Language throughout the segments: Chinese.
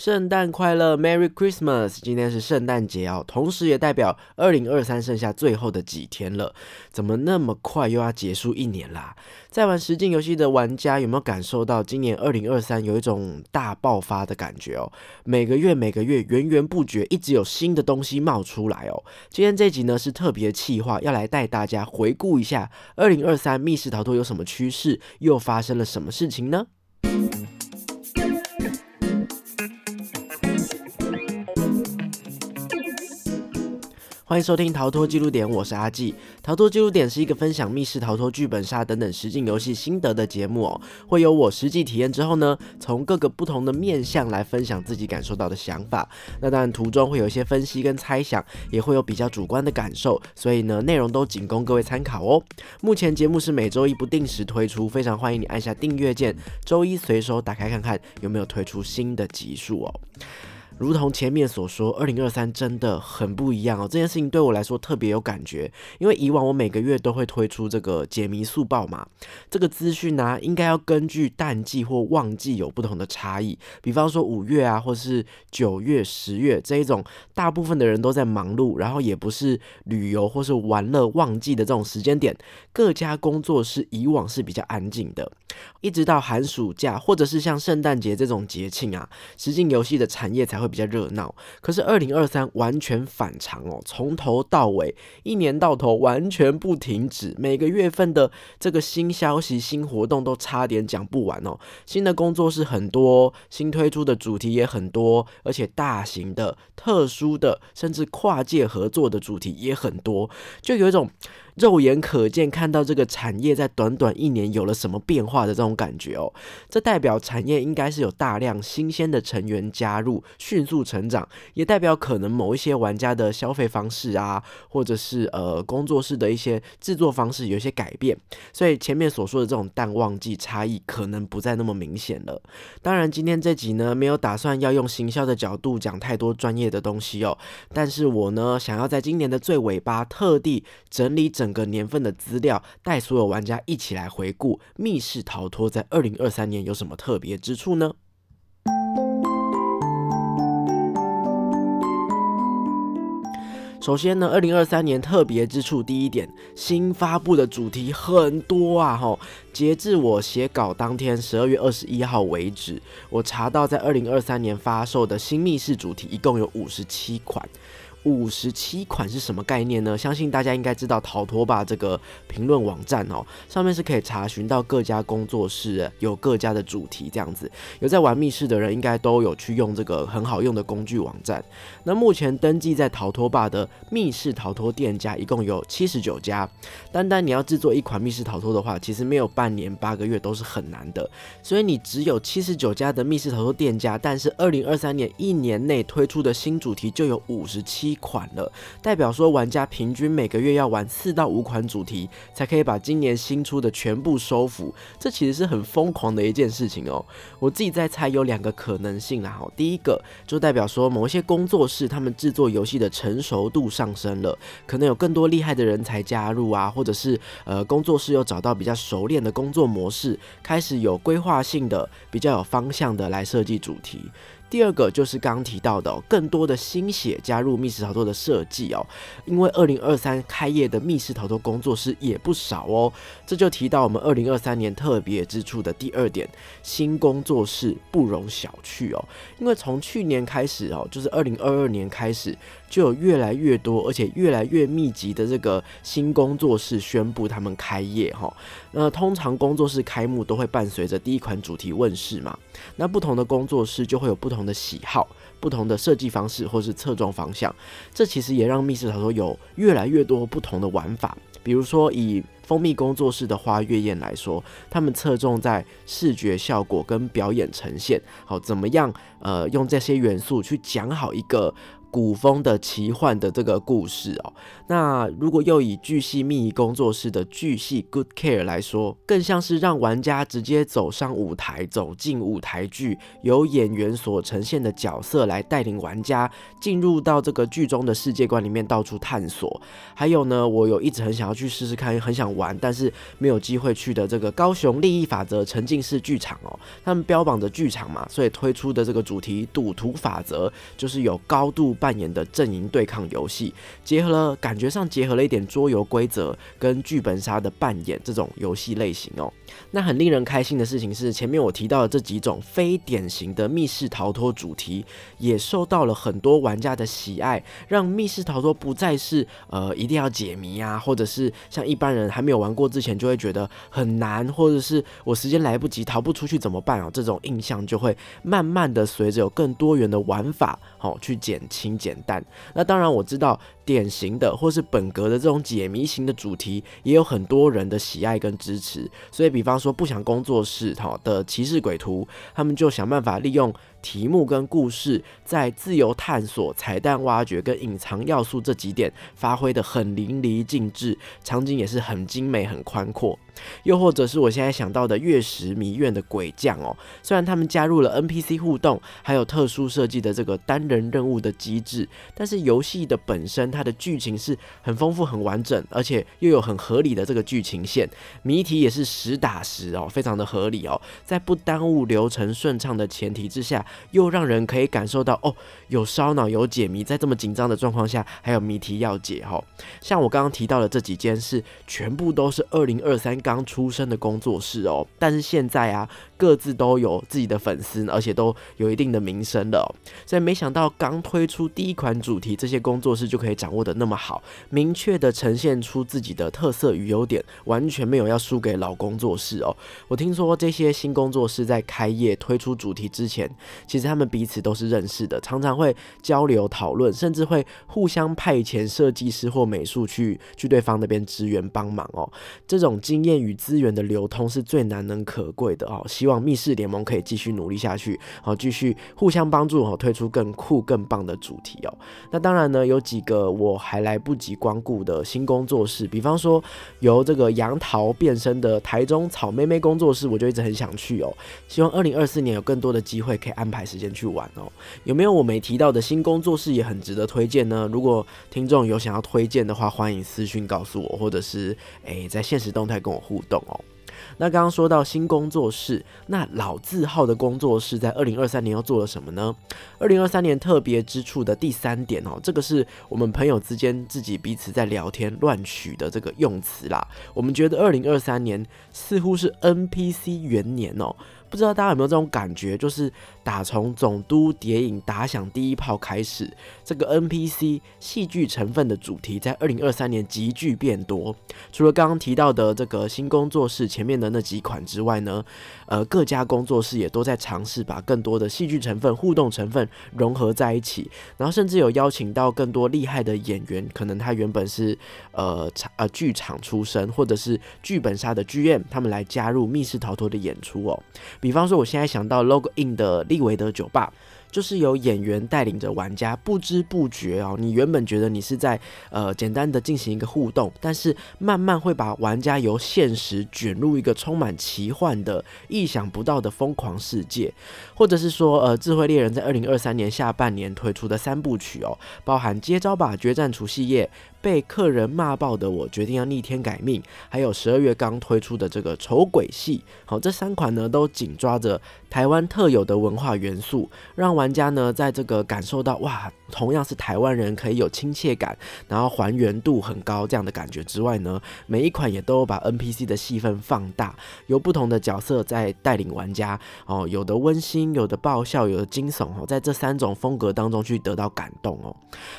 圣诞快乐，Merry Christmas！今天是圣诞节哦，同时也代表二零二三剩下最后的几天了。怎么那么快又要结束一年啦？在玩实境游戏的玩家有没有感受到今年二零二三有一种大爆发的感觉哦？每个月每个月源源不绝，一直有新的东西冒出来哦。今天这集呢是特别企划，要来带大家回顾一下二零二三密室逃脱有什么趋势，又发生了什么事情呢？欢迎收听逃脱记录点，我是阿纪。逃脱记录点是一个分享密室逃脱、剧本杀等等实境游戏心得的节目哦。会有我实际体验之后呢，从各个不同的面向来分享自己感受到的想法。那当然途中会有一些分析跟猜想，也会有比较主观的感受，所以呢，内容都仅供各位参考哦。目前节目是每周一不定时推出，非常欢迎你按下订阅键，周一随手打开看看有没有推出新的集数哦。如同前面所说，二零二三真的很不一样哦。这件事情对我来说特别有感觉，因为以往我每个月都会推出这个解谜速报嘛，这个资讯呢，应该要根据淡季或旺季有不同的差异。比方说五月啊，或是九月、十月这一种，大部分的人都在忙碌，然后也不是旅游或是玩乐旺季的这种时间点，各家工作室以往是比较安静的。一直到寒暑假，或者是像圣诞节这种节庆啊，实境游戏的产业才会。比较热闹，可是二零二三完全反常哦，从头到尾，一年到头完全不停止，每个月份的这个新消息、新活动都差点讲不完哦。新的工作室很多，新推出的主题也很多，而且大型的、特殊的，甚至跨界合作的主题也很多，就有一种。肉眼可见看到这个产业在短短一年有了什么变化的这种感觉哦，这代表产业应该是有大量新鲜的成员加入，迅速成长，也代表可能某一些玩家的消费方式啊，或者是呃工作室的一些制作方式有些改变，所以前面所说的这种淡旺季差异可能不再那么明显了。当然，今天这集呢没有打算要用行销的角度讲太多专业的东西哦，但是我呢想要在今年的最尾巴特地整理。整个年份的资料，带所有玩家一起来回顾密室逃脱在二零二三年有什么特别之处呢？首先呢，二零二三年特别之处，第一点，新发布的主题很多啊！哈，截至我写稿当天十二月二十一号为止，我查到在二零二三年发售的新密室主题一共有五十七款。五十七款是什么概念呢？相信大家应该知道逃脱吧这个评论网站哦，上面是可以查询到各家工作室有各家的主题这样子。有在玩密室的人应该都有去用这个很好用的工具网站。那目前登记在逃脱吧的密室逃脱店家一共有七十九家。单单你要制作一款密室逃脱的话，其实没有半年八个月都是很难的。所以你只有七十九家的密室逃脱店家，但是二零二三年一年内推出的新主题就有五十七。一款了，代表说玩家平均每个月要玩四到五款主题，才可以把今年新出的全部收服。这其实是很疯狂的一件事情哦。我自己在猜有两个可能性啦。哈，第一个就代表说某一些工作室他们制作游戏的成熟度上升了，可能有更多厉害的人才加入啊，或者是呃工作室又找到比较熟练的工作模式，开始有规划性的、比较有方向的来设计主题。第二个就是刚刚提到的，更多的心血加入密室逃脱的设计哦，因为二零二三开业的密室逃脱工作室也不少哦，这就提到我们二零二三年特别之处的第二点，新工作室不容小觑哦，因为从去年开始哦，就是二零二二年开始。就有越来越多，而且越来越密集的这个新工作室宣布他们开业哈。那通常工作室开幕都会伴随着第一款主题问世嘛。那不同的工作室就会有不同的喜好、不同的设计方式或是侧重方向。这其实也让密室逃脱有越来越多不同的玩法。比如说以蜂蜜工作室的花月宴来说，他们侧重在视觉效果跟表演呈现，好怎么样？呃，用这些元素去讲好一个。古风的奇幻的这个故事哦。那如果又以巨细密仪工作室的巨细 Good Care 来说，更像是让玩家直接走上舞台，走进舞台剧，由演员所呈现的角色来带领玩家进入到这个剧中的世界观里面到处探索。还有呢，我有一直很想要去试试看，很想玩，但是没有机会去的这个高雄利益法则沉浸式剧场哦，他们标榜着剧场嘛，所以推出的这个主题赌徒法则就是有高度扮演的阵营对抗游戏，结合了感觉上结合了一点桌游规则跟剧本杀的扮演这种游戏类型哦。那很令人开心的事情是，前面我提到的这几种非典型的密室逃脱主题，也受到了很多玩家的喜爱，让密室逃脱不再是呃一定要解谜啊，或者是像一般人还没有玩过之前就会觉得很难，或者是我时间来不及逃不出去怎么办啊？这种印象就会慢慢的随着有更多元的玩法，好去减轻减淡。那当然我知道。典型的或是本格的这种解谜型的主题，也有很多人的喜爱跟支持。所以，比方说不想工作室哈的骑士鬼图，他们就想办法利用题目跟故事，在自由探索、彩蛋挖掘跟隐藏要素这几点，发挥的很淋漓尽致，场景也是很精美、很宽阔。又或者是我现在想到的月食迷院的鬼将哦，虽然他们加入了 NPC 互动，还有特殊设计的这个单人任务的机制，但是游戏的本身它的剧情是很丰富、很完整，而且又有很合理的这个剧情线，谜题也是实打实哦，非常的合理哦，在不耽误流程顺畅的前提之下，又让人可以感受到哦，有烧脑、有解谜，在这么紧张的状况下，还有谜题要解哈。像我刚刚提到的这几件事，全部都是二零二三刚出生的工作室哦，但是现在啊，各自都有自己的粉丝，而且都有一定的名声了。所以没想到刚推出第一款主题，这些工作室就可以掌握的那么好，明确的呈现出自己的特色与优点，完全没有要输给老工作室哦。我听说这些新工作室在开业推出主题之前，其实他们彼此都是认识的，常常会交流讨论，甚至会互相派遣设计师或美术去去对方那边支援帮忙哦。这种经验。与资源的流通是最难能可贵的哦，希望密室联盟可以继续努力下去，好继续互相帮助，好推出更酷更棒的主题哦。那当然呢，有几个我还来不及光顾的新工作室，比方说由这个杨桃变身的台中草妹妹工作室，我就一直很想去哦。希望二零二四年有更多的机会可以安排时间去玩哦。有没有我没提到的新工作室也很值得推荐呢？如果听众有想要推荐的话，欢迎私讯告诉我，或者是诶在现实动态跟我。互动哦，那刚刚说到新工作室，那老字号的工作室在二零二三年又做了什么呢？二零二三年特别之处的第三点哦，这个是我们朋友之间自己彼此在聊天乱取的这个用词啦。我们觉得二零二三年似乎是 NPC 元年哦。不知道大家有没有这种感觉，就是打从总督谍影打响第一炮开始，这个 NPC 戏剧成分的主题在二零二三年急剧变多。除了刚刚提到的这个新工作室前面的那几款之外呢，呃，各家工作室也都在尝试把更多的戏剧成分、互动成分融合在一起，然后甚至有邀请到更多厉害的演员，可能他原本是呃呃剧场出身，或者是剧本杀的剧院，他们来加入密室逃脱的演出哦。比方说，我现在想到 Log In 的维德酒吧。就是由演员带领着玩家，不知不觉哦，你原本觉得你是在呃简单的进行一个互动，但是慢慢会把玩家由现实卷入一个充满奇幻的、意想不到的疯狂世界，或者是说呃智慧猎人在二零二三年下半年推出的三部曲哦，包含接招吧决战除夕夜、被客人骂爆的我决定要逆天改命，还有十二月刚推出的这个丑鬼戏，好这三款呢都紧抓着台湾特有的文化元素，让玩家呢，在这个感受到哇，同样是台湾人，可以有亲切感，然后还原度很高这样的感觉之外呢，每一款也都把 NPC 的戏份放大，由不同的角色在带领玩家哦，有的温馨，有的爆笑，有的惊悚哦，在这三种风格当中去得到感动哦。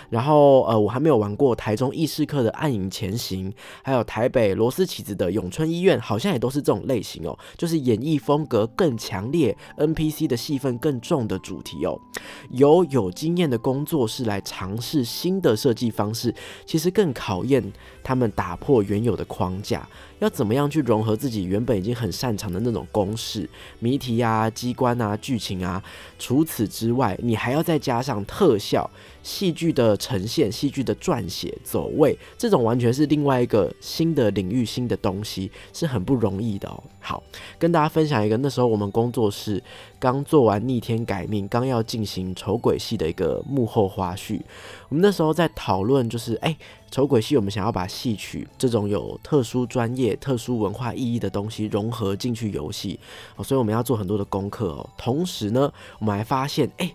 然后呃，我还没有玩过台中意识课的暗影前行，还有台北罗斯起子的永春医院，好像也都是这种类型哦，就是演绎风格更强烈，NPC 的戏份更重的主题哦。由有经验的工作室来尝试新的设计方式，其实更考验他们打破原有的框架。要怎么样去融合自己原本已经很擅长的那种公式、谜题啊、机关啊、剧情啊。除此之外，你还要再加上特效。戏剧的呈现、戏剧的撰写、走位，这种完全是另外一个新的领域、新的东西，是很不容易的哦。好，跟大家分享一个，那时候我们工作室刚做完《逆天改命》，刚要进行丑鬼戏的一个幕后花絮。我们那时候在讨论，就是哎，丑鬼戏，我们想要把戏曲这种有特殊专业、特殊文化意义的东西融合进去游戏，所以我们要做很多的功课哦。同时呢，我们还发现，哎。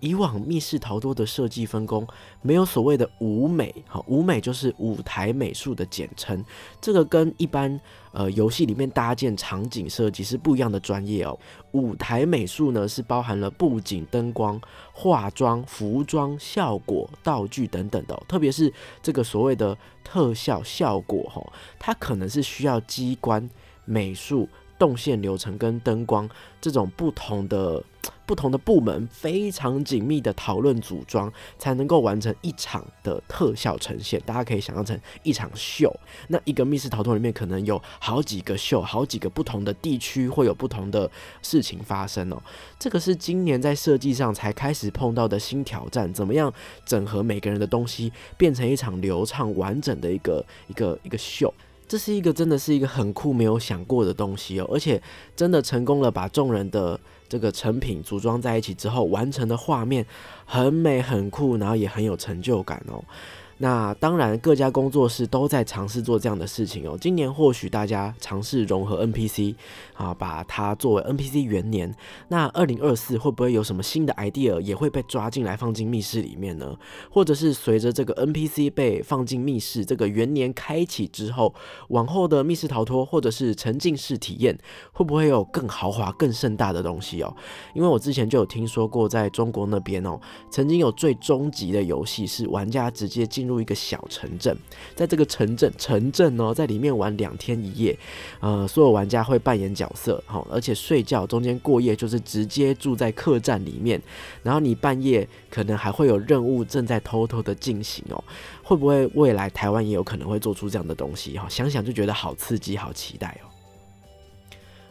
以往密室逃脱的设计分工没有所谓的舞美，好，舞美就是舞台美术的简称，这个跟一般呃游戏里面搭建场景设计是不一样的专业哦。舞台美术呢是包含了布景、灯光、化妆、服装、效果、道具等等的，特别是这个所谓的特效效果，哈，它可能是需要机关美术。动线流程跟灯光这种不同的不同的部门非常紧密的讨论组装，才能够完成一场的特效呈现。大家可以想象成一场秀。那一个密室逃脱里面可能有好几个秀，好几个不同的地区会有不同的事情发生哦。这个是今年在设计上才开始碰到的新挑战，怎么样整合每个人的东西，变成一场流畅完整的一个一个一个秀。这是一个真的是一个很酷、没有想过的东西哦，而且真的成功了，把众人的这个成品组装在一起之后，完成的画面很美、很酷，然后也很有成就感哦。那当然，各家工作室都在尝试做这样的事情哦。今年或许大家尝试融合 NPC 啊，把它作为 NPC 元年。那二零二四会不会有什么新的 idea 也会被抓进来放进密室里面呢？或者是随着这个 NPC 被放进密室，这个元年开启之后，往后的密室逃脱或者是沉浸式体验，会不会有更豪华、更盛大的东西哦？因为我之前就有听说过，在中国那边哦，曾经有最终极的游戏是玩家直接进。入一个小城镇，在这个城镇城镇哦，在里面玩两天一夜，呃，所有玩家会扮演角色，好，而且睡觉中间过夜就是直接住在客栈里面，然后你半夜可能还会有任务正在偷偷的进行哦，会不会未来台湾也有可能会做出这样的东西？哈，想想就觉得好刺激，好期待哦。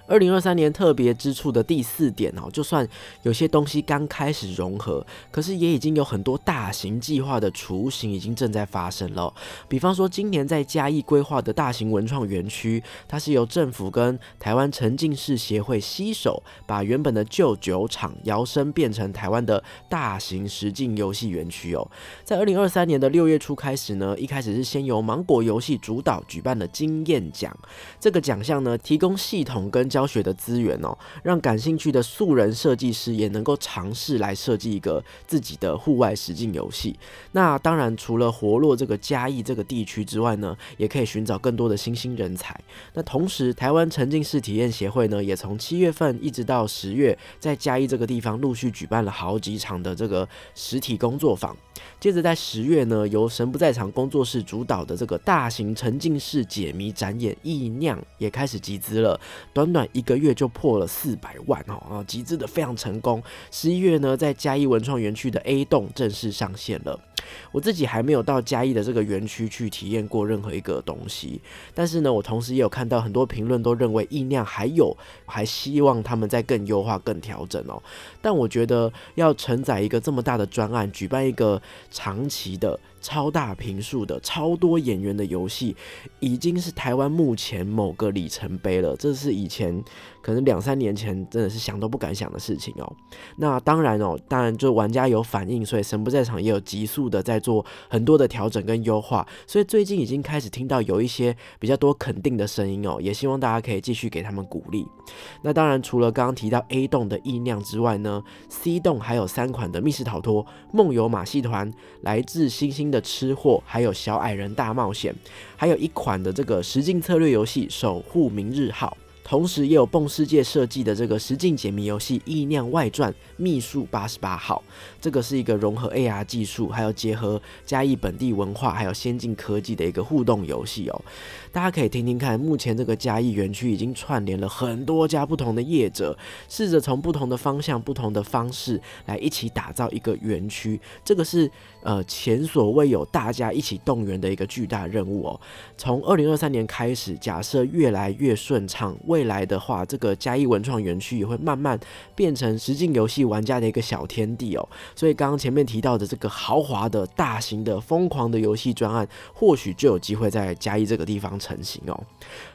二零二三年特别之处的第四点哦，就算有些东西刚开始融合，可是也已经有很多大型计划的雏形已经正在发生了。比方说，今年在嘉义规划的大型文创园区，它是由政府跟台湾沉浸式协会携手，把原本的旧酒厂摇身变成台湾的大型实境游戏园区哦。在二零二三年的六月初开始呢，一开始是先由芒果游戏主导举办的经验奖，这个奖项呢提供系统跟教教学的资源哦，让感兴趣的素人设计师也能够尝试来设计一个自己的户外实境游戏。那当然，除了活络这个嘉义这个地区之外呢，也可以寻找更多的新兴人才。那同时，台湾沉浸式体验协会呢，也从七月份一直到十月，在嘉义这个地方陆续举办了好几场的这个实体工作坊。接着在十月呢，由神不在场工作室主导的这个大型沉浸式解谜展演《异酿》也开始集资了，短短一个月就破了四百万哦，啊，集资的非常成功。十一月呢，在嘉义文创园区的 A 栋正式上线了。我自己还没有到嘉义的这个园区去体验过任何一个东西，但是呢，我同时也有看到很多评论都认为意酿还有，还希望他们在更优化、更调整哦。但我觉得要承载一个这么大的专案，举办一个长期的。超大屏数的超多演员的游戏，已经是台湾目前某个里程碑了。这是以前可能两三年前真的是想都不敢想的事情哦。那当然哦，当然就玩家有反应，所以神不在场也有急速的在做很多的调整跟优化。所以最近已经开始听到有一些比较多肯定的声音哦，也希望大家可以继续给他们鼓励。那当然除了刚刚提到 A 栋的意酿之外呢，C 栋还有三款的密室逃脱、梦游马戏团、来自星星。的吃货，还有小矮人大冒险，还有一款的这个实境策略游戏《守护明日号》。同时也有蹦世界设计的这个实境解谜游戏《意念外传：秘术八十八号》，这个是一个融合 AR 技术，还有结合嘉义本地文化还有先进科技的一个互动游戏哦。大家可以听听看，目前这个嘉义园区已经串联了很多家不同的业者，试着从不同的方向、不同的方式来一起打造一个园区。这个是呃前所未有，大家一起动员的一个巨大任务哦。从二零二三年开始，假设越来越顺畅，未来的话，这个嘉义文创园区也会慢慢变成实境游戏玩家的一个小天地哦。所以刚刚前面提到的这个豪华的大型的疯狂的游戏专案，或许就有机会在嘉义这个地方。成型哦。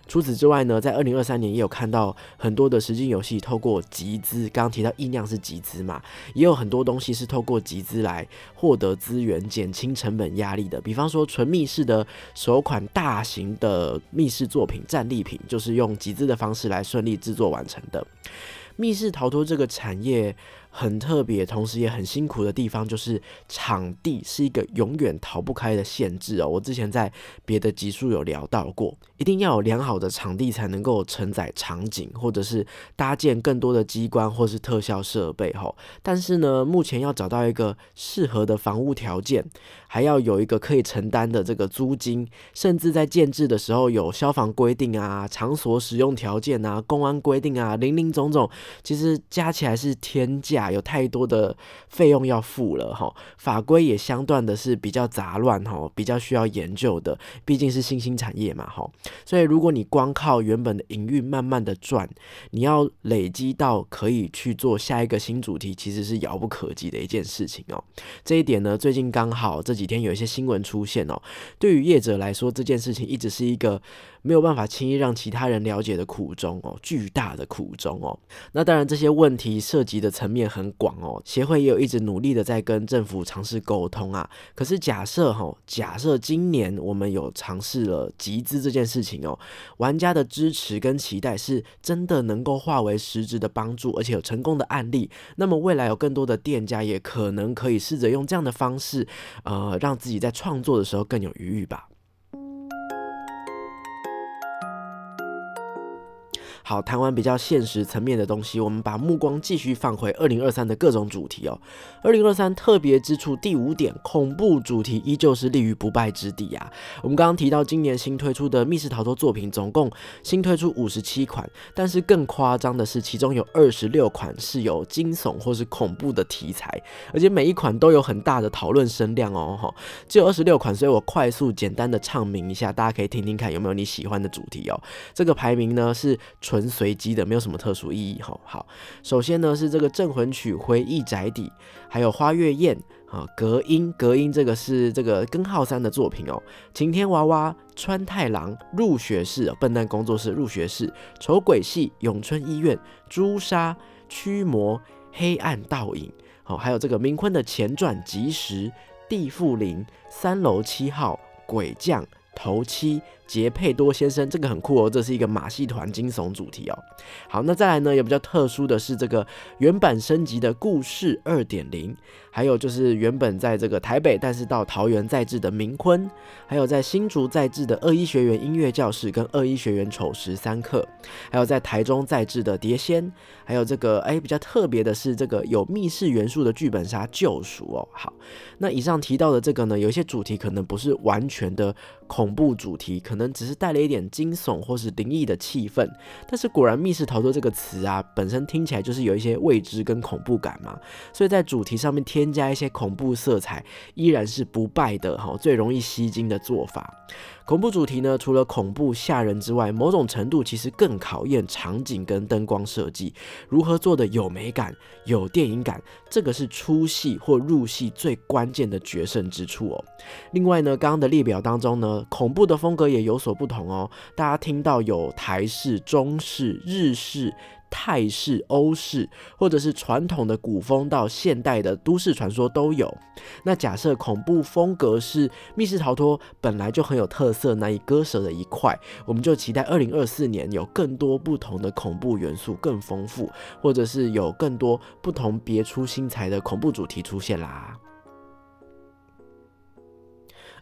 除此之外呢，在二零二三年也有看到很多的实际游戏透过集资，刚刚提到意量是集资嘛，也有很多东西是透过集资来获得资源、减轻成本压力的。比方说，纯密室的首款大型的密室作品战利品，就是用集资的方式来顺利制作完成的。密室逃脱这个产业。很特别，同时也很辛苦的地方，就是场地是一个永远逃不开的限制哦。我之前在别的集数有聊到过，一定要有良好的场地才能够承载场景，或者是搭建更多的机关或是特效设备哈。但是呢，目前要找到一个适合的房屋条件，还要有一个可以承担的这个租金，甚至在建制的时候有消防规定啊、场所使用条件啊、公安规定啊，零零总总，其实加起来是天价。有太多的费用要付了哈，法规也相对的是比较杂乱哈，比较需要研究的，毕竟是新兴产业嘛哈，所以如果你光靠原本的营运慢慢的赚，你要累积到可以去做下一个新主题，其实是遥不可及的一件事情哦。这一点呢，最近刚好这几天有一些新闻出现哦，对于业者来说，这件事情一直是一个。没有办法轻易让其他人了解的苦衷哦，巨大的苦衷哦。那当然，这些问题涉及的层面很广哦。协会也有一直努力的在跟政府尝试沟通啊。可是假设哈，假设今年我们有尝试了集资这件事情哦，玩家的支持跟期待是真的能够化为实质的帮助，而且有成功的案例，那么未来有更多的店家也可能可以试着用这样的方式，呃，让自己在创作的时候更有余裕吧。好，谈完比较现实层面的东西，我们把目光继续放回二零二三的各种主题哦。二零二三特别之处第五点，恐怖主题依旧是立于不败之地啊。我们刚刚提到今年新推出的密室逃脱作品，总共新推出五十七款，但是更夸张的是，其中有二十六款是有惊悚或是恐怖的题材，而且每一款都有很大的讨论声量哦。哈，只有二十六款，所以我快速简单的唱名一下，大家可以听听看有没有你喜欢的主题哦。这个排名呢是。纯随机的，没有什么特殊意义哈。好，首先呢是这个镇魂曲回忆宅邸，还有花月宴啊，隔音隔音这个是这个根号三的作品哦。晴天娃娃、川太郎、入学式、笨蛋工作室、入学式、丑鬼戏、咏春医院、朱砂、驱魔、黑暗倒影，好，还有这个明坤的前传即时、地缚灵、三楼七号、鬼将、头七。杰佩多先生，这个很酷哦，这是一个马戏团惊悚主题哦。好，那再来呢，也比较特殊的是这个原版升级的故事二点零，还有就是原本在这个台北，但是到桃园再制的明坤，还有在新竹再制的二一学园音乐教室跟二一学园丑时三课，还有在台中再制的碟仙，还有这个哎比较特别的是这个有密室元素的剧本杀救赎哦。好，那以上提到的这个呢，有一些主题可能不是完全的恐怖主题，可。可能只是带了一点惊悚或是灵异的气氛，但是果然“密室逃脱”这个词啊，本身听起来就是有一些未知跟恐怖感嘛，所以在主题上面添加一些恐怖色彩，依然是不败的哈，最容易吸睛的做法。恐怖主题呢，除了恐怖吓人之外，某种程度其实更考验场景跟灯光设计，如何做的有美感、有电影感，这个是出戏或入戏最关键的决胜之处哦。另外呢，刚刚的列表当中呢，恐怖的风格也有所不同哦。大家听到有台式、中式、日式。泰式、欧式，或者是传统的古风到现代的都市传说都有。那假设恐怖风格是密室逃脱本来就很有特色、难以割舍的一块，我们就期待二零二四年有更多不同的恐怖元素更丰富，或者是有更多不同别出心裁的恐怖主题出现啦。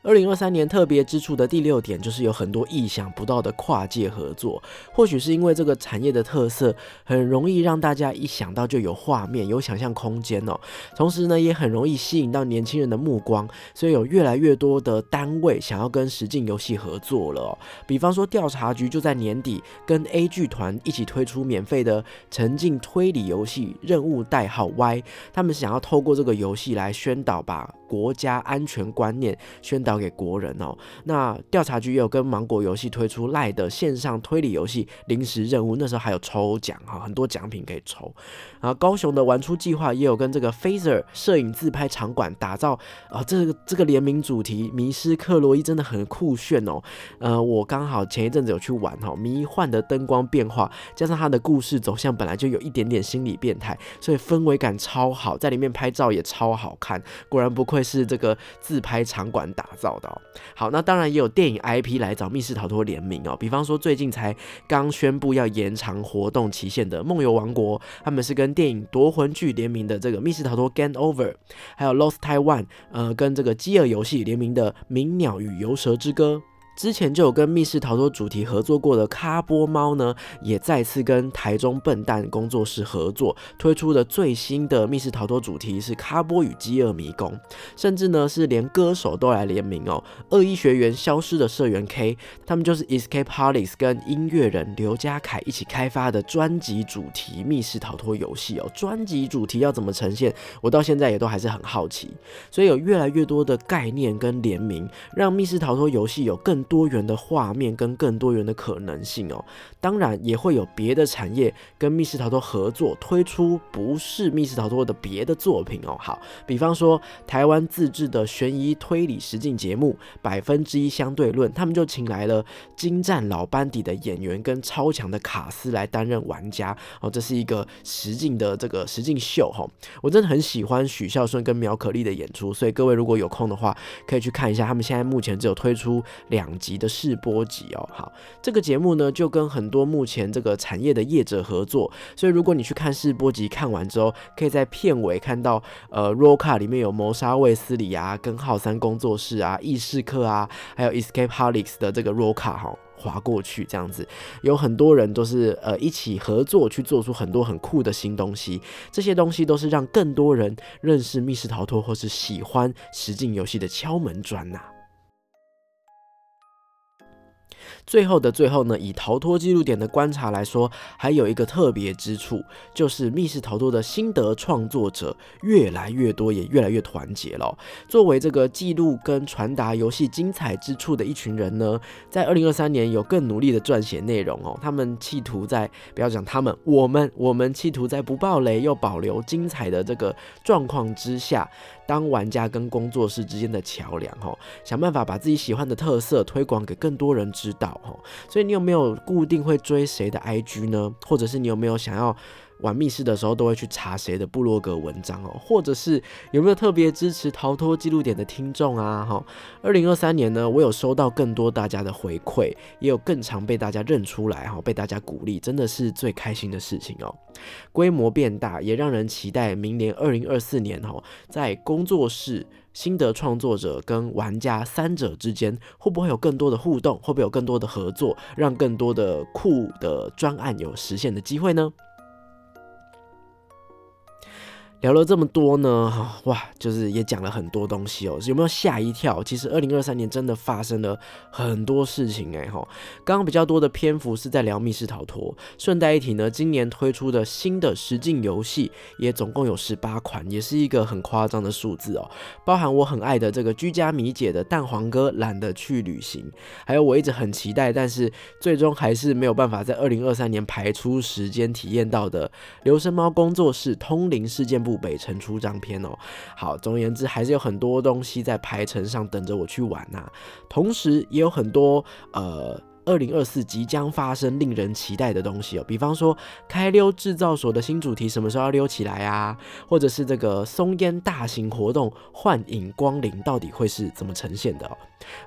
二零二三年特别之处的第六点就是有很多意想不到的跨界合作，或许是因为这个产业的特色，很容易让大家一想到就有画面、有想象空间哦。同时呢，也很容易吸引到年轻人的目光，所以有越来越多的单位想要跟实境游戏合作了。比方说，调查局就在年底跟 A 剧团一起推出免费的沉浸推理游戏，任务代号 Y。他们想要透过这个游戏来宣导，把国家安全观念宣导交给国人哦。那调查局也有跟芒果游戏推出赖的线上推理游戏临时任务，那时候还有抽奖哈，很多奖品可以抽。然后高雄的玩出计划也有跟这个 Phaser 摄影自拍场馆打造啊，这个这个联名主题迷失克洛伊真的很酷炫哦。呃，我刚好前一阵子有去玩哈，迷幻的灯光变化加上它的故事走向本来就有一点点心理变态，所以氛围感超好，在里面拍照也超好看。果然不愧是这个自拍场馆打造的。好，那当然也有电影 IP 来找密室逃脱联名哦，比方说最近才刚宣布要延长活动期限的梦游王国，他们是跟电影夺魂剧联名的这个密室逃脱 Game Over，还有 Lost Taiwan，呃，跟这个饥饿游戏联名的鸣鸟与游蛇之歌。之前就有跟密室逃脱主题合作过的咖波猫呢，也再次跟台中笨蛋工作室合作推出的最新的密室逃脱主题是咖波与饥饿迷宫，甚至呢是连歌手都来联名哦。恶意学员消失的社员 K，他们就是 Escape Hollies 跟音乐人刘家凯一起开发的专辑主题密室逃脱游戏哦。专辑主题要怎么呈现，我到现在也都还是很好奇。所以有越来越多的概念跟联名，让密室逃脱游戏有更多元的画面跟更多元的可能性哦，当然也会有别的产业跟密室逃脱合作推出不是密室逃脱的别的作品哦。好，比方说台湾自制的悬疑推理实境节目《百分之一相对论》，他们就请来了精湛老班底的演员跟超强的卡司来担任玩家哦。这是一个实境的这个实境秀哈，我真的很喜欢许孝顺跟苗可丽的演出，所以各位如果有空的话，可以去看一下。他们现在目前只有推出两。集的试播集哦，好，这个节目呢就跟很多目前这个产业的业者合作，所以如果你去看试播集，看完之后，可以在片尾看到呃，Roca 里面有谋杀卫斯理啊，根号三工作室啊，异世客啊，还有 Escape Holics 的这个 Roca 哈，划过去这样子，有很多人都是呃一起合作去做出很多很酷的新东西，这些东西都是让更多人认识密室逃脱或是喜欢实境游戏的敲门砖呐。最后的最后呢，以逃脱记录点的观察来说，还有一个特别之处，就是密室逃脱的心得创作者越来越多，也越来越团结了。作为这个记录跟传达游戏精彩之处的一群人呢，在二零二三年有更努力的撰写内容哦。他们企图在不要讲他们，我们我们企图在不爆雷又保留精彩的这个状况之下。当玩家跟工作室之间的桥梁，哈，想办法把自己喜欢的特色推广给更多人知道，所以你有没有固定会追谁的 IG 呢？或者是你有没有想要？玩密室的时候都会去查谁的部落格文章哦，或者是有没有特别支持逃脱记录点的听众啊？哈，二零二三年呢，我有收到更多大家的回馈，也有更常被大家认出来哈，被大家鼓励，真的是最开心的事情哦。规模变大，也让人期待明年二零二四年哈，在工作室、心得创作者跟玩家三者之间，会不会有更多的互动？会不会有更多的合作，让更多的酷的专案有实现的机会呢？聊了这么多呢，哇，就是也讲了很多东西哦。有没有吓一跳？其实二零二三年真的发生了很多事情哎哈。刚刚比较多的篇幅是在聊密室逃脱。顺带一提呢，今年推出的新的实境游戏也总共有十八款，也是一个很夸张的数字哦。包含我很爱的这个居家米姐的蛋黄哥懒得去旅行，还有我一直很期待，但是最终还是没有办法在二零二三年排出时间体验到的留声猫工作室通灵事件部。北城出张片哦，好，总而言之，还是有很多东西在排程上等着我去玩呐。同时，也有很多呃。二零二四即将发生令人期待的东西哦，比方说开溜制造所的新主题什么时候要溜起来啊？或者是这个松烟大型活动幻影光临到底会是怎么呈现的？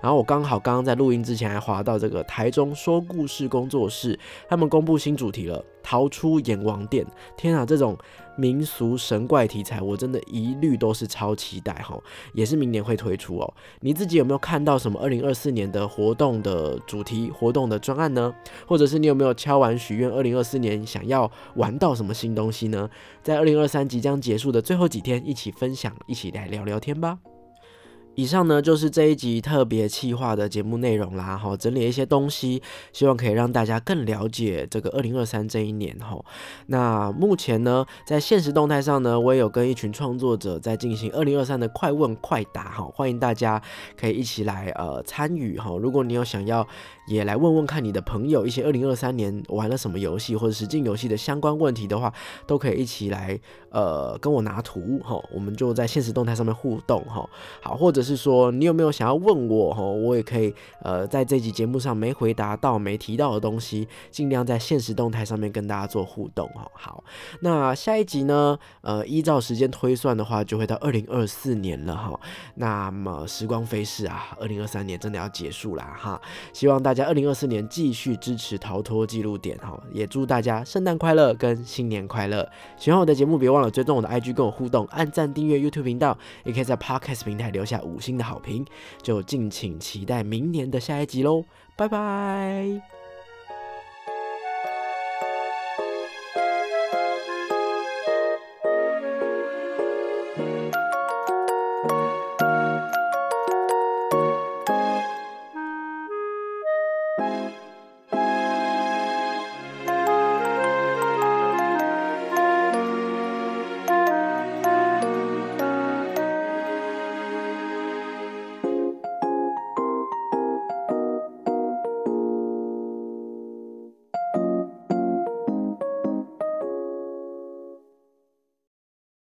然后我刚好刚刚在录音之前还滑到这个台中说故事工作室，他们公布新主题了，逃出阎王殿。天啊，这种民俗神怪题材，我真的一律都是超期待哈，也是明年会推出哦。你自己有没有看到什么二零二四年的活动的主题、活动的专案呢？或者是你有没有敲完许愿，二零二四年想要玩到什么新东西呢？在二零二三即将结束的最后几天，一起分享，一起来聊聊天吧。以上呢就是这一集特别企划的节目内容啦，哈，整理一些东西，希望可以让大家更了解这个二零二三这一年，哈。那目前呢，在现实动态上呢，我也有跟一群创作者在进行二零二三的快问快答，哈，欢迎大家可以一起来呃参与，哈。如果你有想要也来问问看你的朋友一些二零二三年玩了什么游戏或者实境游戏的相关问题的话，都可以一起来呃跟我拿图，哈，我们就在现实动态上面互动，哈，好，或者。是说你有没有想要问我哈？我也可以呃，在这集节目上没回答到、没提到的东西，尽量在现实动态上面跟大家做互动哈。好，那下一集呢？呃，依照时间推算的话，就会到二零二四年了哈。那么时光飞逝啊，二零二三年真的要结束啦哈。希望大家二零二四年继续支持逃脱记录点哈，也祝大家圣诞快乐跟新年快乐。喜欢我的节目，别忘了追踪我的 IG 跟我互动，按赞订阅 YouTube 频道，也可以在 Podcast 平台留下。五星的好评，就敬请期待明年的下一集喽！拜拜。